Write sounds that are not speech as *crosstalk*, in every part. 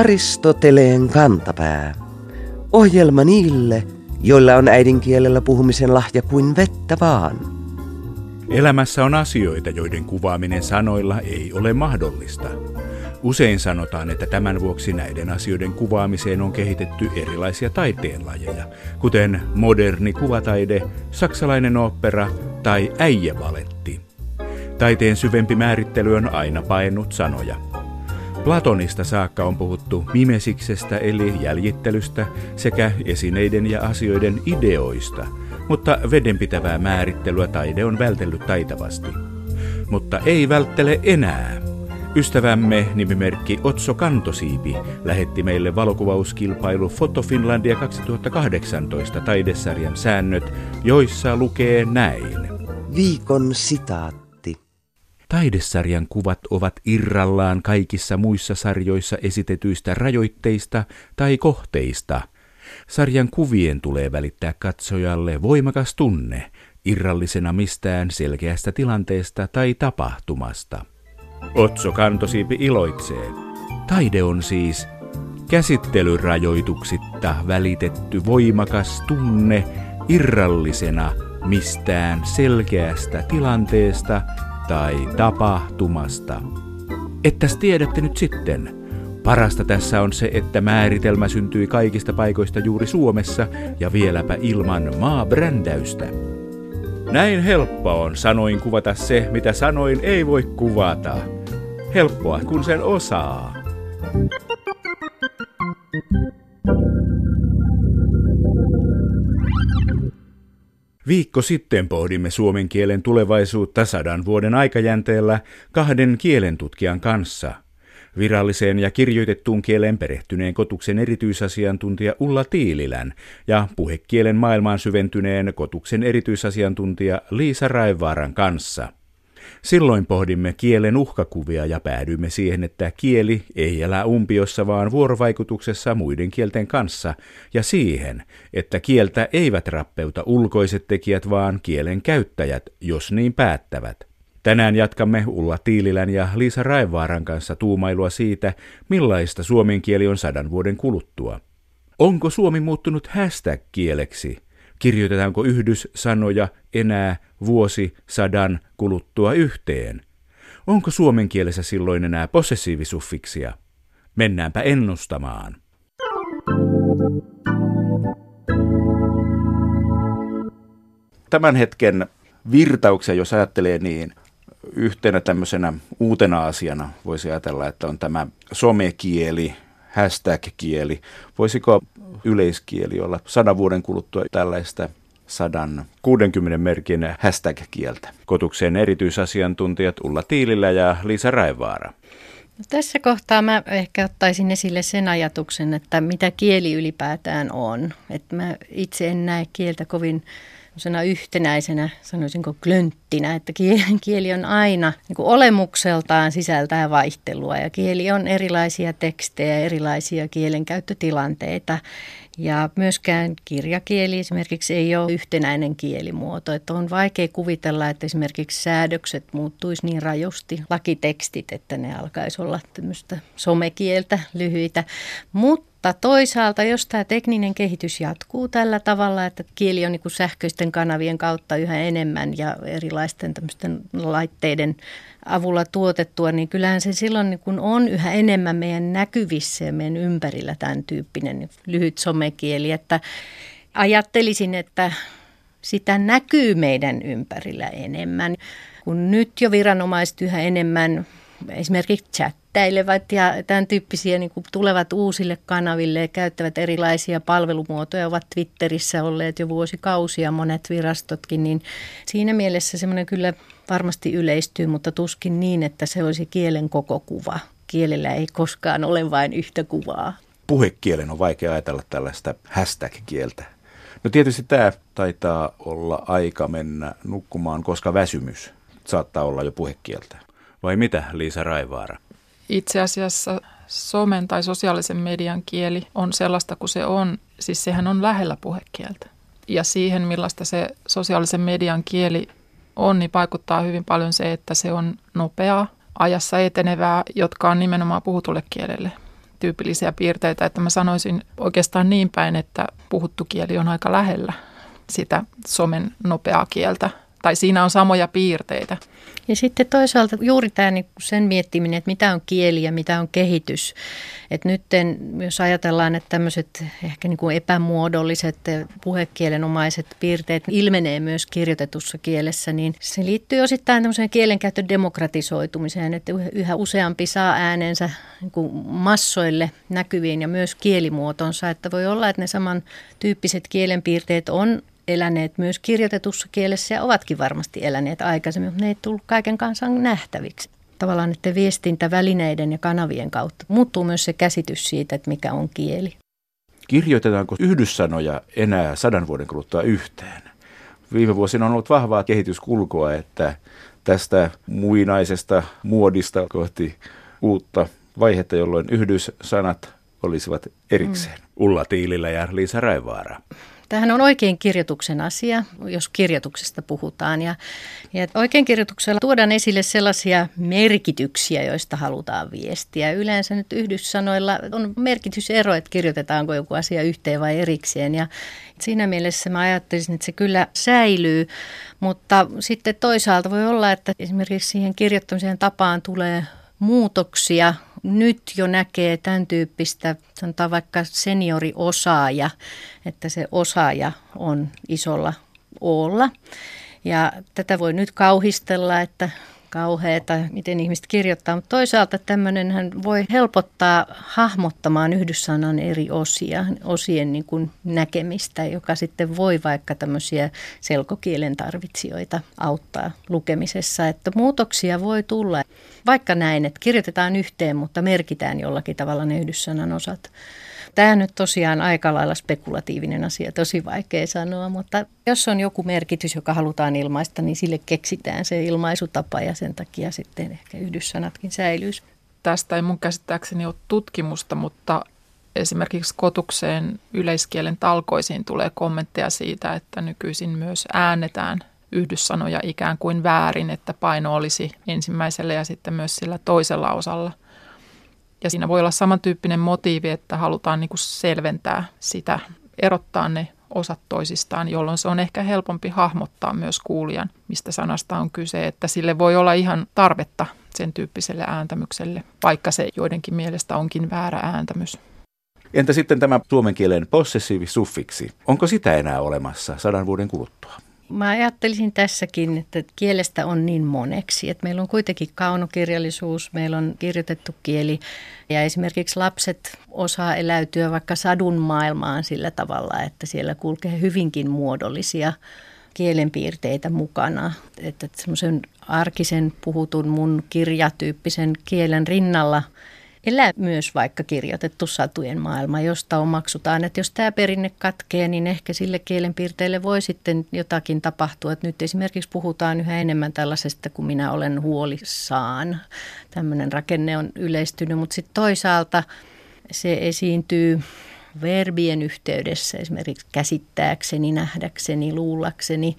Aristoteleen kantapää. Ohjelma niille, joilla on äidinkielellä puhumisen lahja kuin vettä vaan. Elämässä on asioita, joiden kuvaaminen sanoilla ei ole mahdollista. Usein sanotaan, että tämän vuoksi näiden asioiden kuvaamiseen on kehitetty erilaisia taiteenlajeja, kuten moderni kuvataide, saksalainen opera tai äijävaletti. Taiteen syvempi määrittely on aina painut sanoja. Platonista saakka on puhuttu mimesiksestä eli jäljittelystä sekä esineiden ja asioiden ideoista, mutta vedenpitävää määrittelyä taide on vältellyt taitavasti. Mutta ei välttele enää. Ystävämme nimimerkki Otso Kantosiipi lähetti meille valokuvauskilpailu Foto Finlandia 2018 taidesarjan säännöt, joissa lukee näin. Viikon sitaatti. Taidesarjan kuvat ovat irrallaan kaikissa muissa sarjoissa esitetyistä rajoitteista tai kohteista. Sarjan kuvien tulee välittää katsojalle voimakas tunne, irrallisena mistään selkeästä tilanteesta tai tapahtumasta. Otso Kantosiipi iloitsee. Taide on siis käsittelyrajoituksitta välitetty voimakas tunne irrallisena mistään selkeästä tilanteesta tai tapahtumasta. Ettäs tiedätte nyt sitten. Parasta tässä on se, että määritelmä syntyi kaikista paikoista juuri Suomessa ja vieläpä ilman maabrändäystä. Näin helppo on sanoin kuvata se, mitä sanoin ei voi kuvata. Helppoa, kun sen osaa. Viikko sitten pohdimme suomen kielen tulevaisuutta sadan vuoden aikajänteellä kahden kielentutkijan kanssa. Viralliseen ja kirjoitettuun kieleen perehtyneen kotuksen erityisasiantuntija Ulla Tiililän ja puhekielen maailmaan syventyneen kotuksen erityisasiantuntija Liisa Raivaaran kanssa – Silloin pohdimme kielen uhkakuvia ja päädyimme siihen, että kieli ei elä umpiossa vaan vuorovaikutuksessa muiden kielten kanssa ja siihen, että kieltä eivät rappeuta ulkoiset tekijät vaan kielen käyttäjät, jos niin päättävät. Tänään jatkamme Ulla Tiililän ja Liisa Raivaaran kanssa tuumailua siitä, millaista suomen kieli on sadan vuoden kuluttua. Onko Suomi muuttunut hashtag-kieleksi? Kirjoitetaanko yhdyssanoja enää vuosi sadan kuluttua yhteen? Onko suomen kielessä silloin enää possessiivisuffiksia? Mennäänpä ennustamaan. Tämän hetken virtauksia, jos ajattelee niin, yhtenä tämmöisenä uutena asiana voisi ajatella, että on tämä somekieli, hashtag-kieli. Voisiko yleiskieli olla sadan vuoden kuluttua tällaista sadan 60 merkin hashtag-kieltä. Kotukseen erityisasiantuntijat Ulla Tiilillä ja Liisa Raivaara. No tässä kohtaa mä ehkä ottaisin esille sen ajatuksen, että mitä kieli ylipäätään on. Että mä itse en näe kieltä kovin yhtenäisenä, sanoisinko glönttinä, että kieli on aina niin kuin olemukseltaan sisältää vaihtelua ja kieli on erilaisia tekstejä, erilaisia kielenkäyttötilanteita ja myöskään kirjakieli esimerkiksi ei ole yhtenäinen kielimuoto. Että on vaikea kuvitella, että esimerkiksi säädökset muuttuisi niin rajusti, lakitekstit, että ne alkaisi olla tämmöistä somekieltä, lyhyitä. Mutta toisaalta, jos tämä tekninen kehitys jatkuu tällä tavalla, että kieli on niin kuin sähköisten kanavien kautta yhä enemmän ja erilaisten tämmöisten laitteiden avulla tuotettua, niin kyllähän se silloin niin kun on yhä enemmän meidän näkyvissä ja meidän ympärillä tämän tyyppinen niin lyhyt somekieli, että ajattelisin, että sitä näkyy meidän ympärillä enemmän, kun nyt jo viranomaiset yhä enemmän esimerkiksi chattailevat ja tämän tyyppisiä niin kuin tulevat uusille kanaville ja käyttävät erilaisia palvelumuotoja, ovat Twitterissä olleet jo vuosikausia monet virastotkin, niin siinä mielessä semmoinen kyllä varmasti yleistyy, mutta tuskin niin, että se olisi kielen koko kuva. Kielellä ei koskaan ole vain yhtä kuvaa. Puhekielen on vaikea ajatella tällaista hashtag-kieltä. No tietysti tämä taitaa olla aika mennä nukkumaan, koska väsymys saattaa olla jo puhekieltä. Vai mitä, Liisa Raivaara? Itse asiassa somen tai sosiaalisen median kieli on sellaista kuin se on. Siis sehän on lähellä puhekieltä. Ja siihen, millaista se sosiaalisen median kieli on, niin vaikuttaa hyvin paljon se, että se on nopeaa, ajassa etenevää, jotka on nimenomaan puhutulle kielelle tyypillisiä piirteitä, että mä sanoisin oikeastaan niin päin, että puhuttu kieli on aika lähellä sitä somen nopeaa kieltä. Tai siinä on samoja piirteitä. Ja sitten toisaalta juuri tämä niin sen miettiminen, että mitä on kieli ja mitä on kehitys. Että nyt jos ajatellaan, että tämmöiset ehkä niin kuin epämuodolliset puhekielenomaiset piirteet ilmenee myös kirjoitetussa kielessä, niin se liittyy osittain tämmöiseen kielenkäytön demokratisoitumiseen, että yhä useampi saa äänensä niin kuin massoille näkyviin ja myös kielimuotonsa. Että voi olla, että ne samantyyppiset kielenpiirteet on eläneet myös kirjoitetussa kielessä ja ovatkin varmasti eläneet aikaisemmin, mutta ne ei tullut kaiken kansan nähtäviksi. Tavallaan että viestintävälineiden ja kanavien kautta muuttuu myös se käsitys siitä, että mikä on kieli. Kirjoitetaanko yhdyssanoja enää sadan vuoden kuluttua yhteen? Viime vuosina on ollut vahvaa kehityskulkua, että tästä muinaisesta muodista kohti uutta vaihetta, jolloin yhdyssanat olisivat erikseen. Mm. Ulla Tiilillä ja Liisa Raivaara. Tämähän on oikein kirjoituksen asia, jos kirjoituksesta puhutaan. Ja, ja oikein kirjoituksella tuodaan esille sellaisia merkityksiä, joista halutaan viestiä. Yleensä nyt yhdyssanoilla on merkitysero, että kirjoitetaanko joku asia yhteen vai erikseen. Ja siinä mielessä mä ajattelisin, että se kyllä säilyy, mutta sitten toisaalta voi olla, että esimerkiksi siihen kirjoittamisen tapaan tulee muutoksia. Nyt jo näkee tämän tyyppistä, sanotaan vaikka senioriosaaja, että se osaaja on isolla olla. Ja tätä voi nyt kauhistella, että kauheata, miten ihmiset kirjoittaa, mutta toisaalta tämmöinen voi helpottaa hahmottamaan yhdyssanan eri osia, osien niin kuin näkemistä, joka sitten voi vaikka tämmöisiä selkokielen tarvitsijoita auttaa lukemisessa, että muutoksia voi tulla, vaikka näin, että kirjoitetaan yhteen, mutta merkitään jollakin tavalla ne yhdyssanan osat. Tämä on nyt tosiaan aika lailla spekulatiivinen asia, tosi vaikea sanoa, mutta jos on joku merkitys, joka halutaan ilmaista, niin sille keksitään se ilmaisutapa ja sen takia sitten ehkä yhdyssanatkin säilyisi. Tästä ei mun käsittääkseni ole tutkimusta, mutta esimerkiksi kotukseen yleiskielen talkoisiin tulee kommentteja siitä, että nykyisin myös äänetään yhdyssanoja ikään kuin väärin, että paino olisi ensimmäisellä ja sitten myös sillä toisella osalla – ja siinä voi olla samantyyppinen motiivi, että halutaan niin kuin selventää sitä, erottaa ne osat toisistaan, jolloin se on ehkä helpompi hahmottaa myös kuulijan, mistä sanasta on kyse, että sille voi olla ihan tarvetta sen tyyppiselle ääntämykselle, vaikka se joidenkin mielestä onkin väärä ääntämys. Entä sitten tämä suomen kielen possessiivisuffiksi? Onko sitä enää olemassa sadan vuoden kuluttua? Mä ajattelisin tässäkin, että kielestä on niin moneksi, että meillä on kuitenkin kaunokirjallisuus, meillä on kirjoitettu kieli ja esimerkiksi lapset osaa eläytyä vaikka sadun maailmaan sillä tavalla, että siellä kulkee hyvinkin muodollisia kielenpiirteitä mukana. Että semmoisen arkisen puhutun mun kirjatyyppisen kielen rinnalla – elää myös vaikka kirjoitettu satujen maailma, josta omaksutaan, että jos tämä perinne katkee, niin ehkä sille kielenpiirteille voi sitten jotakin tapahtua. Että nyt esimerkiksi puhutaan yhä enemmän tällaisesta, kun minä olen huolissaan. Tämmöinen rakenne on yleistynyt, mutta sitten toisaalta se esiintyy verbien yhteydessä, esimerkiksi käsittääkseni, nähdäkseni, luullakseni,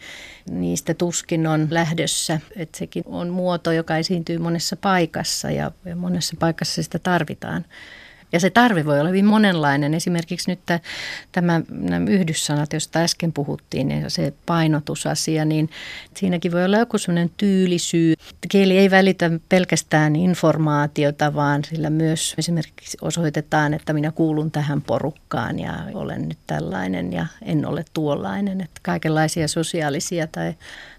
niistä tuskin on lähdössä. Että sekin on muoto, joka esiintyy monessa paikassa ja monessa paikassa sitä tarvitaan. Ja se tarve voi olla hyvin monenlainen. Esimerkiksi nyt tämä, nämä yhdyssanat, joista äsken puhuttiin, ja se painotusasia, niin siinäkin voi olla joku sellainen tyylisyy. Kieli ei välitä pelkästään informaatiota, vaan sillä myös esimerkiksi osoitetaan, että minä kuulun tähän porukkaan ja olen nyt tällainen ja en ole tuollainen. Että kaikenlaisia sosiaalisia tai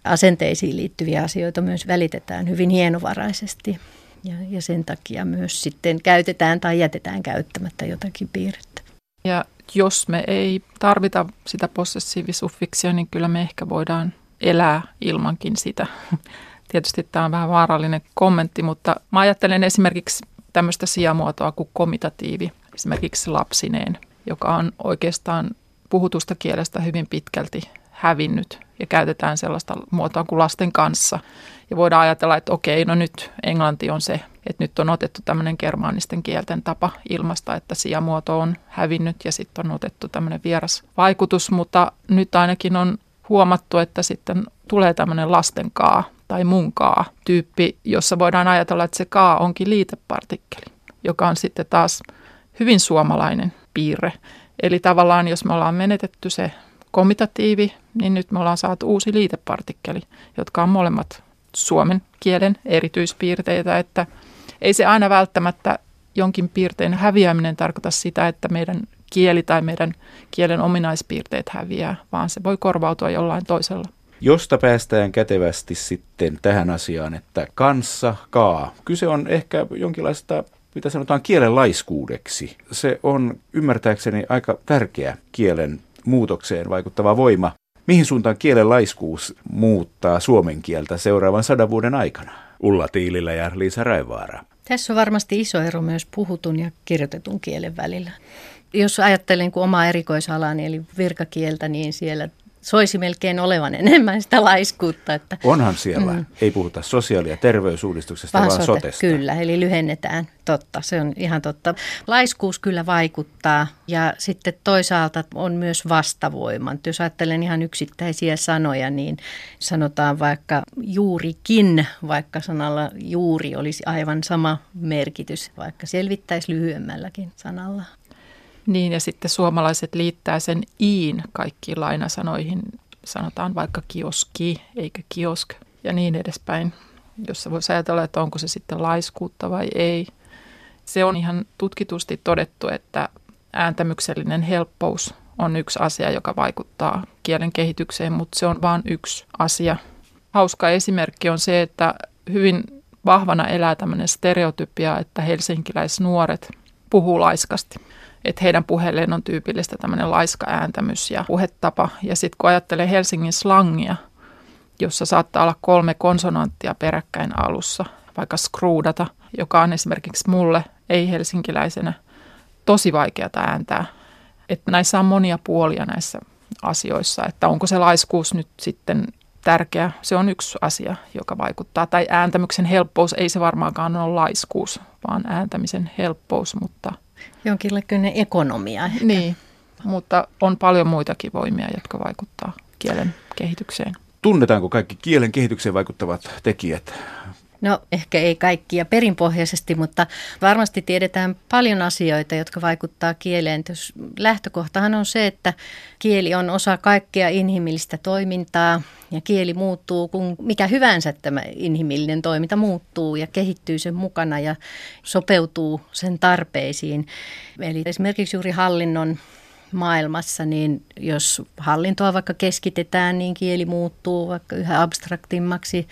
asenteisiin liittyviä asioita myös välitetään hyvin hienovaraisesti. Ja, ja sen takia myös sitten käytetään tai jätetään käyttämättä jotakin piirrettä. Ja jos me ei tarvita sitä possessiivisuffiksia, niin kyllä me ehkä voidaan elää ilmankin sitä. *laughs* Tietysti tämä on vähän vaarallinen kommentti, mutta mä ajattelen esimerkiksi tämmöistä sijamuotoa kuin komitatiivi, esimerkiksi lapsineen, joka on oikeastaan puhutusta kielestä hyvin pitkälti hävinnyt ja käytetään sellaista muotoa kuin lasten kanssa. Ja voidaan ajatella, että okei, no nyt englanti on se, että nyt on otettu tämmöinen germaanisten kielten tapa ilmasta, että sijamuoto on hävinnyt ja sitten on otettu tämmöinen vieras vaikutus, mutta nyt ainakin on huomattu, että sitten tulee tämmöinen lastenkaa tai munkaa tyyppi, jossa voidaan ajatella, että se kaa onkin liitepartikkeli, joka on sitten taas hyvin suomalainen piirre. Eli tavallaan jos me ollaan menetetty se komitatiivi, niin nyt me ollaan saatu uusi liitepartikkeli, jotka on molemmat suomen kielen erityispiirteitä, että ei se aina välttämättä jonkin piirteen häviäminen tarkoita sitä, että meidän kieli tai meidän kielen ominaispiirteet häviää, vaan se voi korvautua jollain toisella. Josta päästään kätevästi sitten tähän asiaan, että kanssa, kaa. Kyse on ehkä jonkinlaista mitä sanotaan kielen laiskuudeksi. Se on ymmärtääkseni aika tärkeä kielen muutokseen vaikuttava voima. Mihin suuntaan kielen laiskuus muuttaa suomen kieltä seuraavan sadan vuoden aikana? Ulla Tiilillä ja Liisa Raivaara. Tässä on varmasti iso ero myös puhutun ja kirjoitetun kielen välillä. Jos ajattelen kuin omaa erikoisalani eli virkakieltä, niin siellä soisi melkein olevan enemmän sitä laiskuutta. Että, Onhan siellä. Mm. Ei puhuta sosiaali- ja terveysuudistuksesta, vaan, vaan sote, sotesta. Kyllä, eli lyhennetään. Totta, se on ihan totta. Laiskuus kyllä vaikuttaa ja sitten toisaalta on myös vastavoima. Jos ajattelen ihan yksittäisiä sanoja, niin sanotaan vaikka juurikin, vaikka sanalla juuri olisi aivan sama merkitys, vaikka selvittäisi lyhyemmälläkin sanalla. Niin, ja sitten suomalaiset liittää sen iin kaikkiin lainasanoihin. Sanotaan vaikka kioski eikä kiosk ja niin edespäin, jossa voisi ajatella, että onko se sitten laiskuutta vai ei. Se on ihan tutkitusti todettu, että ääntämyksellinen helppous on yksi asia, joka vaikuttaa kielen kehitykseen, mutta se on vain yksi asia. Hauska esimerkki on se, että hyvin vahvana elää tämmöinen stereotypia, että helsinkiläisnuoret puhuu laiskasti että heidän puheelleen on tyypillistä tämmöinen laiska ääntämys ja puhetapa. Ja sitten kun ajattelee Helsingin slangia, jossa saattaa olla kolme konsonanttia peräkkäin alussa, vaikka skruudata, joka on esimerkiksi mulle ei-helsinkiläisenä tosi vaikeata ääntää. Että näissä on monia puolia näissä asioissa, että onko se laiskuus nyt sitten tärkeä. Se on yksi asia, joka vaikuttaa. Tai ääntämyksen helppous, ei se varmaankaan ole laiskuus, vaan ääntämisen helppous, mutta Jonkinlainen ekonomia. Ehkä. Niin, mutta on paljon muitakin voimia, jotka vaikuttaa kielen kehitykseen. Tunnetaanko kaikki kielen kehitykseen vaikuttavat tekijät? No ehkä ei kaikkia perinpohjaisesti, mutta varmasti tiedetään paljon asioita, jotka vaikuttaa kieleen. Lähtökohtahan on se, että kieli on osa kaikkea inhimillistä toimintaa ja kieli muuttuu, kun mikä hyvänsä tämä inhimillinen toiminta muuttuu ja kehittyy sen mukana ja sopeutuu sen tarpeisiin. Eli esimerkiksi juuri hallinnon maailmassa, niin jos hallintoa vaikka keskitetään, niin kieli muuttuu vaikka yhä abstraktimmaksi.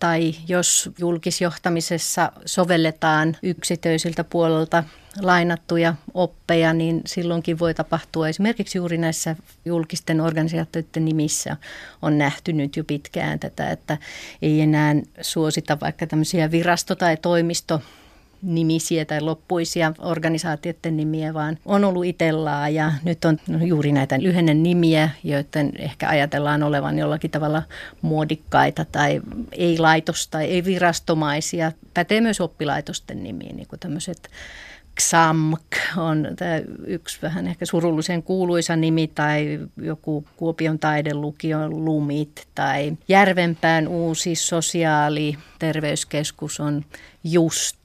Tai jos julkisjohtamisessa sovelletaan yksityisiltä puolelta lainattuja oppeja, niin silloinkin voi tapahtua esimerkiksi juuri näissä julkisten organisaatioiden nimissä. On nähty nyt jo pitkään tätä, että ei enää suosita vaikka tämmöisiä virasto- tai toimisto nimisiä tai loppuisia organisaatioiden nimiä, vaan on ollut Itellaa ja nyt on juuri näitä lyhennen nimiä, joiden ehkä ajatellaan olevan jollakin tavalla muodikkaita tai ei laitos- tai ei virastomaisia. Pätee myös oppilaitosten nimiin, niin kuin tämmöiset XAMK on tämä yksi vähän ehkä surullisen kuuluisa nimi tai joku Kuopion taidelukio Lumit tai Järvenpään uusi sosiaali terveyskeskus on just.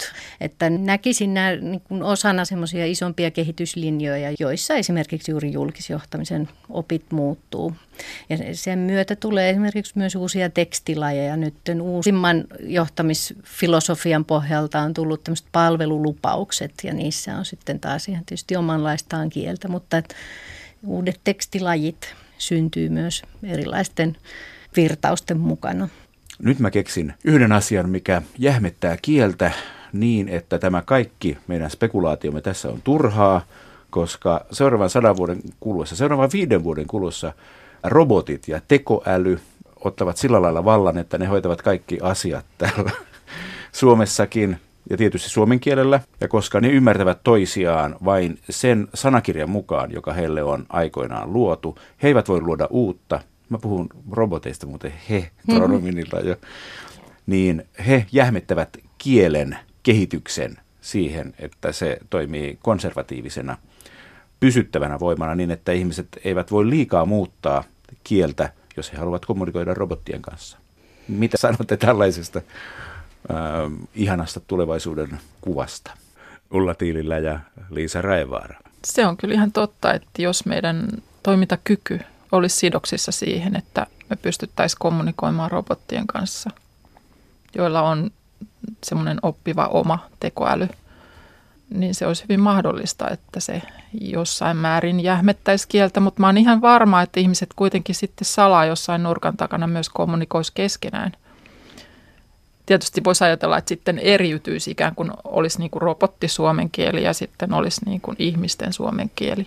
Että näkisin nämä niin kuin osana semmoisia isompia kehityslinjoja, joissa esimerkiksi juuri julkisjohtamisen opit muuttuu. Ja sen myötä tulee esimerkiksi myös uusia tekstilajeja. Nyt uusimman johtamisfilosofian pohjalta on tullut tämmöiset palvelulupaukset ja niissä on sitten taas ihan tietysti omanlaistaan kieltä, mutta uudet tekstilajit syntyy myös erilaisten virtausten mukana. Nyt mä keksin yhden asian, mikä jähmettää kieltä niin, että tämä kaikki meidän spekulaatiomme tässä on turhaa, koska seuraavan sadan vuoden kuluessa, seuraavan viiden vuoden kuluessa robotit ja tekoäly ottavat sillä lailla vallan, että ne hoitavat kaikki asiat täällä *laughs* Suomessakin ja tietysti suomen kielellä. Ja koska ne ymmärtävät toisiaan vain sen sanakirjan mukaan, joka heille on aikoinaan luotu, he eivät voi luoda uutta, mä puhun roboteista muuten he pronominilla jo, niin he jähmettävät kielen kehityksen siihen, että se toimii konservatiivisena pysyttävänä voimana niin, että ihmiset eivät voi liikaa muuttaa kieltä, jos he haluavat kommunikoida robottien kanssa. Mitä sanotte tällaisesta äh, ihanasta tulevaisuuden kuvasta? Ulla Tiilillä ja Liisa Raivaara. Se on kyllä ihan totta, että jos meidän toimintakyky olisi sidoksissa siihen, että me pystyttäisiin kommunikoimaan robottien kanssa, joilla on semmoinen oppiva oma tekoäly, niin se olisi hyvin mahdollista, että se jossain määrin jähmettäisi kieltä, mutta mä oon ihan varma, että ihmiset kuitenkin sitten salaa jossain nurkan takana myös kommunikoisi keskenään. Tietysti voisi ajatella, että sitten eriytyisi ikään kuin olisi niin kuin robotti suomen kieli ja sitten olisi niin kuin ihmisten suomen kieli.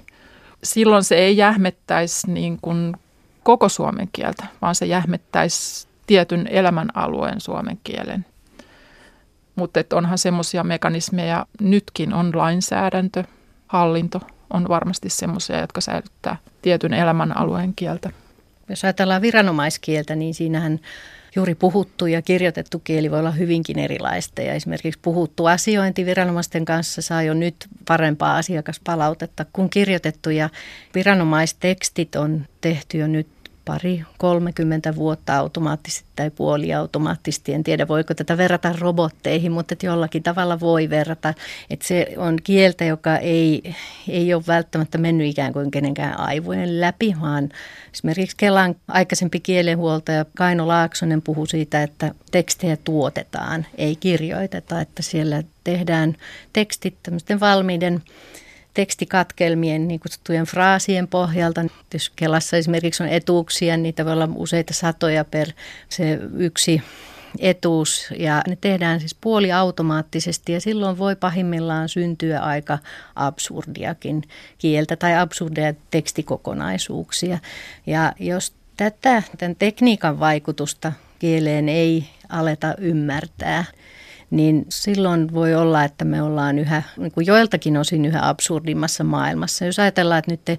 Silloin se ei jähmettäisi niin kuin koko suomen kieltä, vaan se jähmettäisi tietyn elämänalueen suomen kielen. Mutta onhan semmoisia mekanismeja, nytkin on lainsäädäntö, hallinto on varmasti semmoisia, jotka säilyttää tietyn elämänalueen kieltä. Jos ajatellaan viranomaiskieltä, niin siinähän juuri puhuttu ja kirjoitettu kieli voi olla hyvinkin erilaista. Ja esimerkiksi puhuttu asiointi viranomaisten kanssa saa jo nyt parempaa asiakaspalautetta kuin kirjoitettu. Ja viranomaistekstit on tehty jo nyt pari, 30 vuotta automaattisesti tai puoliautomaattisesti. En tiedä, voiko tätä verrata robotteihin, mutta että jollakin tavalla voi verrata. Että se on kieltä, joka ei, ei ole välttämättä mennyt ikään kuin kenenkään aivojen läpi, vaan esimerkiksi Kelan aikaisempi kielenhuoltaja Kaino Laaksonen puhuu siitä, että tekstejä tuotetaan, ei kirjoiteta, että siellä tehdään tekstit tämmöisten valmiiden tekstikatkelmien niin kutsuttujen fraasien pohjalta. Jos Kelassa esimerkiksi on etuuksia, niitä voi olla useita satoja per se yksi etuus ja ne tehdään siis puoliautomaattisesti ja silloin voi pahimmillaan syntyä aika absurdiakin kieltä tai absurdeja tekstikokonaisuuksia. Ja jos tätä, tämän tekniikan vaikutusta kieleen ei aleta ymmärtää, niin silloin voi olla, että me ollaan yhä niin kuin joiltakin osin yhä absurdimmassa maailmassa. Jos ajatellaan, että nyt te,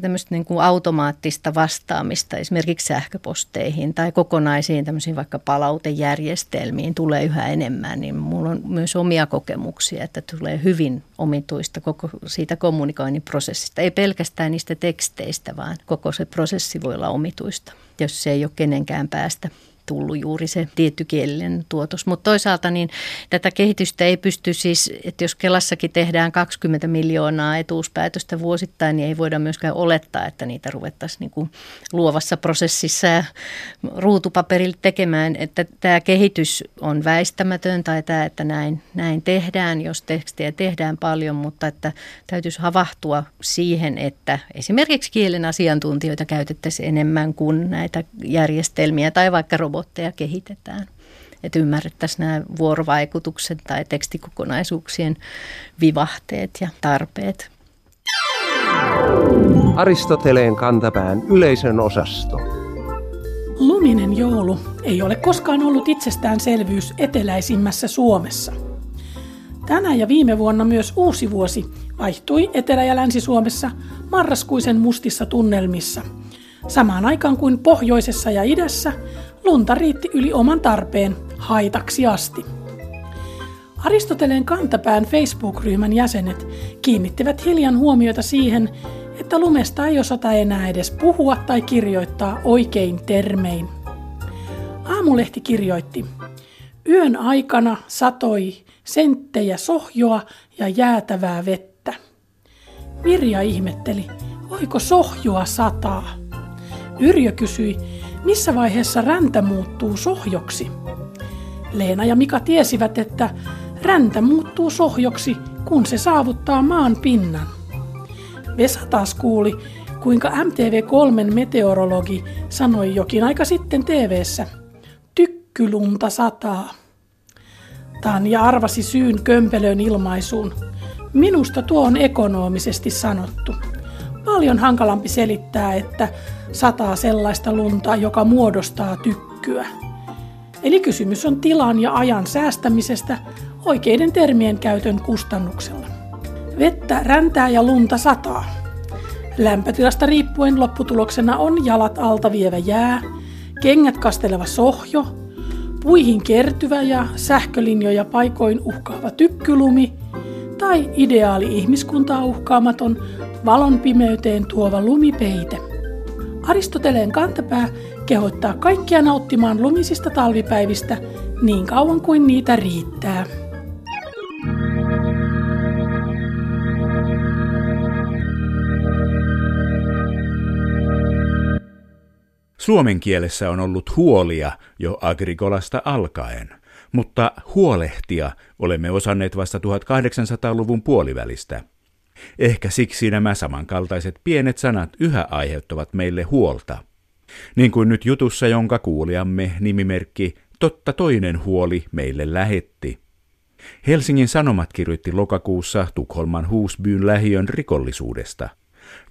tämmöistä niin kuin automaattista vastaamista esimerkiksi sähköposteihin tai kokonaisiin tämmöisiin vaikka palautejärjestelmiin tulee yhä enemmän, niin minulla on myös omia kokemuksia, että tulee hyvin omituista koko siitä kommunikoinnin prosessista. Ei pelkästään niistä teksteistä, vaan koko se prosessi voi olla omituista, jos se ei ole kenenkään päästä tullut juuri se tietty kielinen tuotos. Mutta toisaalta niin tätä kehitystä ei pysty siis, että jos Kelassakin tehdään 20 miljoonaa etuuspäätöstä vuosittain, niin ei voida myöskään olettaa, että niitä ruvettaisiin niin kuin luovassa prosessissa ja ruutupaperille tekemään. Että tämä kehitys on väistämätön tai tämä, että näin, näin tehdään, jos tekstiä tehdään paljon, mutta että täytyisi havahtua siihen, että esimerkiksi kielen asiantuntijoita käytettäisiin enemmän kuin näitä järjestelmiä tai vaikka robotteja kehitetään. Että ymmärrettäisiin nämä vuorovaikutukset tai tekstikokonaisuuksien vivahteet ja tarpeet. Aristoteleen kantapään yleisön osasto. Luminen joulu ei ole koskaan ollut itsestäänselvyys eteläisimmässä Suomessa. Tänä ja viime vuonna myös uusi vuosi vaihtui Etelä- ja Länsi-Suomessa marraskuisen mustissa tunnelmissa. Samaan aikaan kuin pohjoisessa ja idässä lunta riitti yli oman tarpeen haitaksi asti. Aristoteleen kantapään Facebook-ryhmän jäsenet kiinnittivät hiljan huomiota siihen, että lumesta ei osata enää edes puhua tai kirjoittaa oikein termein. Aamulehti kirjoitti, yön aikana satoi senttejä sohjoa ja jäätävää vettä. Mirja ihmetteli, voiko sohjoa sataa? Yrjö kysyi, missä vaiheessa räntä muuttuu sohjoksi? Leena ja Mika tiesivät, että räntä muuttuu sohjoksi, kun se saavuttaa maan pinnan. Vesa taas kuuli, kuinka MTV3 meteorologi sanoi jokin aika sitten TV:ssä: Tykkylunta sataa. Tanja arvasi syyn kömpelön ilmaisuun. Minusta tuo on ekonomisesti sanottu. Paljon hankalampi selittää, että sataa sellaista lunta, joka muodostaa tykkyä. Eli kysymys on tilan ja ajan säästämisestä oikeiden termien käytön kustannuksella. Vettä räntää ja lunta sataa. Lämpötilasta riippuen lopputuloksena on jalat alta vievä jää, kengät kasteleva sohjo, puihin kertyvä ja sähkölinjoja paikoin uhkaava tykkylumi tai ideaali ihmiskuntaa uhkaamaton valon pimeyteen tuova lumipeite. Aristoteleen kantapää kehottaa kaikkia nauttimaan lumisista talvipäivistä niin kauan kuin niitä riittää. Suomen kielessä on ollut huolia jo agrigolasta alkaen – mutta huolehtia olemme osanneet vasta 1800-luvun puolivälistä. Ehkä siksi nämä samankaltaiset pienet sanat yhä aiheuttavat meille huolta. Niin kuin nyt jutussa, jonka kuulijamme nimimerkki Totta toinen huoli meille lähetti. Helsingin Sanomat kirjoitti lokakuussa Tukholman Huusbyyn lähiön rikollisuudesta.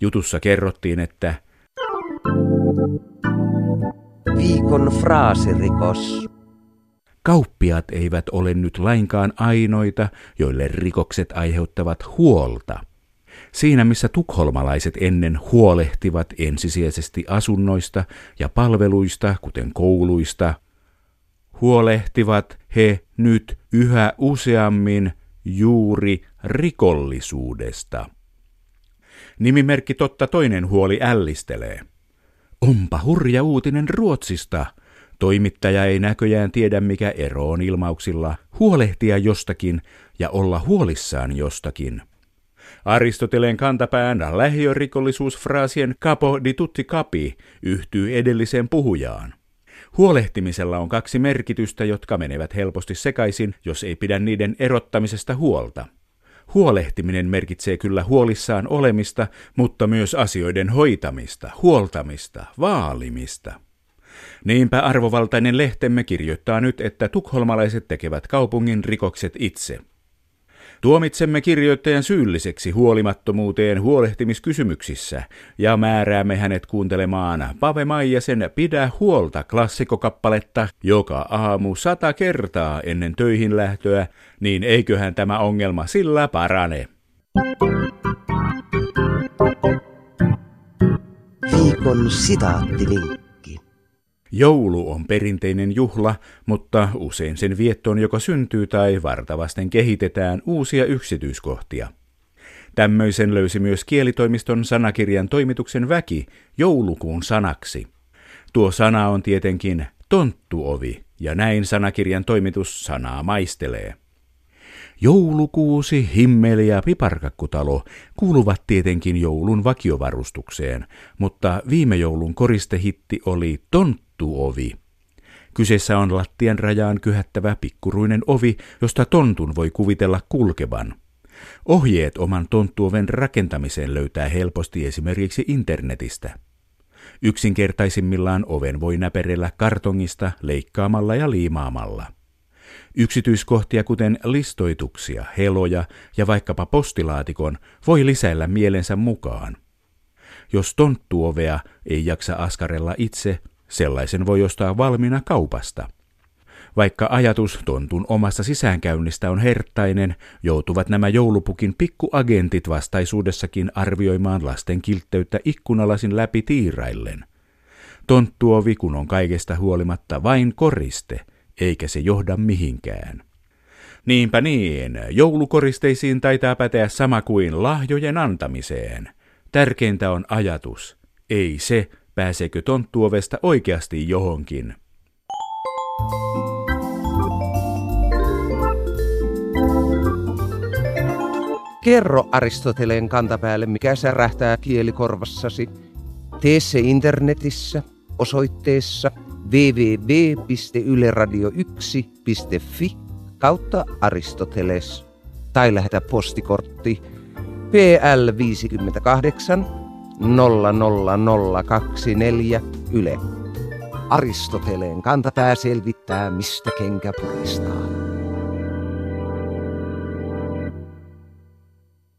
Jutussa kerrottiin, että Viikon fraasirikos. Kauppiat eivät ole nyt lainkaan ainoita, joille rikokset aiheuttavat huolta. Siinä missä tukholmalaiset ennen huolehtivat ensisijaisesti asunnoista ja palveluista, kuten kouluista, huolehtivat he nyt yhä useammin juuri rikollisuudesta. Nimimerkki totta toinen huoli ällistelee. Onpa hurja uutinen Ruotsista. Toimittaja ei näköjään tiedä mikä ero on ilmauksilla huolehtia jostakin ja olla huolissaan jostakin. Aristoteleen kantapään lähiörikollisuusfraasien capo di tutti capi yhtyy edelliseen puhujaan. Huolehtimisella on kaksi merkitystä, jotka menevät helposti sekaisin, jos ei pidä niiden erottamisesta huolta. Huolehtiminen merkitsee kyllä huolissaan olemista, mutta myös asioiden hoitamista, huoltamista, vaalimista. Niinpä arvovaltainen lehtemme kirjoittaa nyt, että tukholmalaiset tekevät kaupungin rikokset itse – Tuomitsemme kirjoittajan syylliseksi huolimattomuuteen huolehtimiskysymyksissä ja määräämme hänet kuuntelemaan Pave Maijasen Pidä huolta klassikokappaletta joka aamu sata kertaa ennen töihin lähtöä, niin eiköhän tämä ongelma sillä parane. Viikon sitaattivinkki. Joulu on perinteinen juhla, mutta usein sen viettoon joko syntyy tai vartavasten kehitetään uusia yksityiskohtia. Tämmöisen löysi myös kielitoimiston sanakirjan toimituksen väki joulukuun sanaksi. Tuo sana on tietenkin tonttuovi, ja näin sanakirjan toimitus sanaa maistelee. Joulukuusi, himmeli ja piparkakkutalo kuuluvat tietenkin joulun vakiovarustukseen, mutta viime joulun koristehitti oli tonttuovi. Kyseessä on lattian rajaan kyhättävä pikkuruinen ovi, josta tontun voi kuvitella kulkevan. Ohjeet oman tonttuoven rakentamiseen löytää helposti esimerkiksi internetistä. Yksinkertaisimmillaan oven voi näperellä kartongista leikkaamalla ja liimaamalla. Yksityiskohtia kuten listoituksia, heloja ja vaikkapa postilaatikon voi lisäillä mielensä mukaan. Jos tonttuovea ei jaksa askarella itse, sellaisen voi ostaa valmiina kaupasta. Vaikka ajatus tontun omasta sisäänkäynnistä on herttainen, joutuvat nämä joulupukin pikkuagentit vastaisuudessakin arvioimaan lasten kiltteyttä ikkunalasin läpi tiiraillen. Tonttuovi kun on kaikesta huolimatta vain koriste – eikä se johda mihinkään. Niinpä niin, joulukoristeisiin taitaa päteä sama kuin lahjojen antamiseen. Tärkeintä on ajatus, ei se, pääseekö tonttuovesta oikeasti johonkin. Kerro Aristoteleen kantapäälle, mikä särähtää kielikorvassasi. Tee se internetissä, osoitteessa – www.yleradio1.fi kautta Aristoteles tai lähetä postikortti PL 58 00024 Yle. Aristoteleen kantapää selvittää, mistä kenkä puristaa.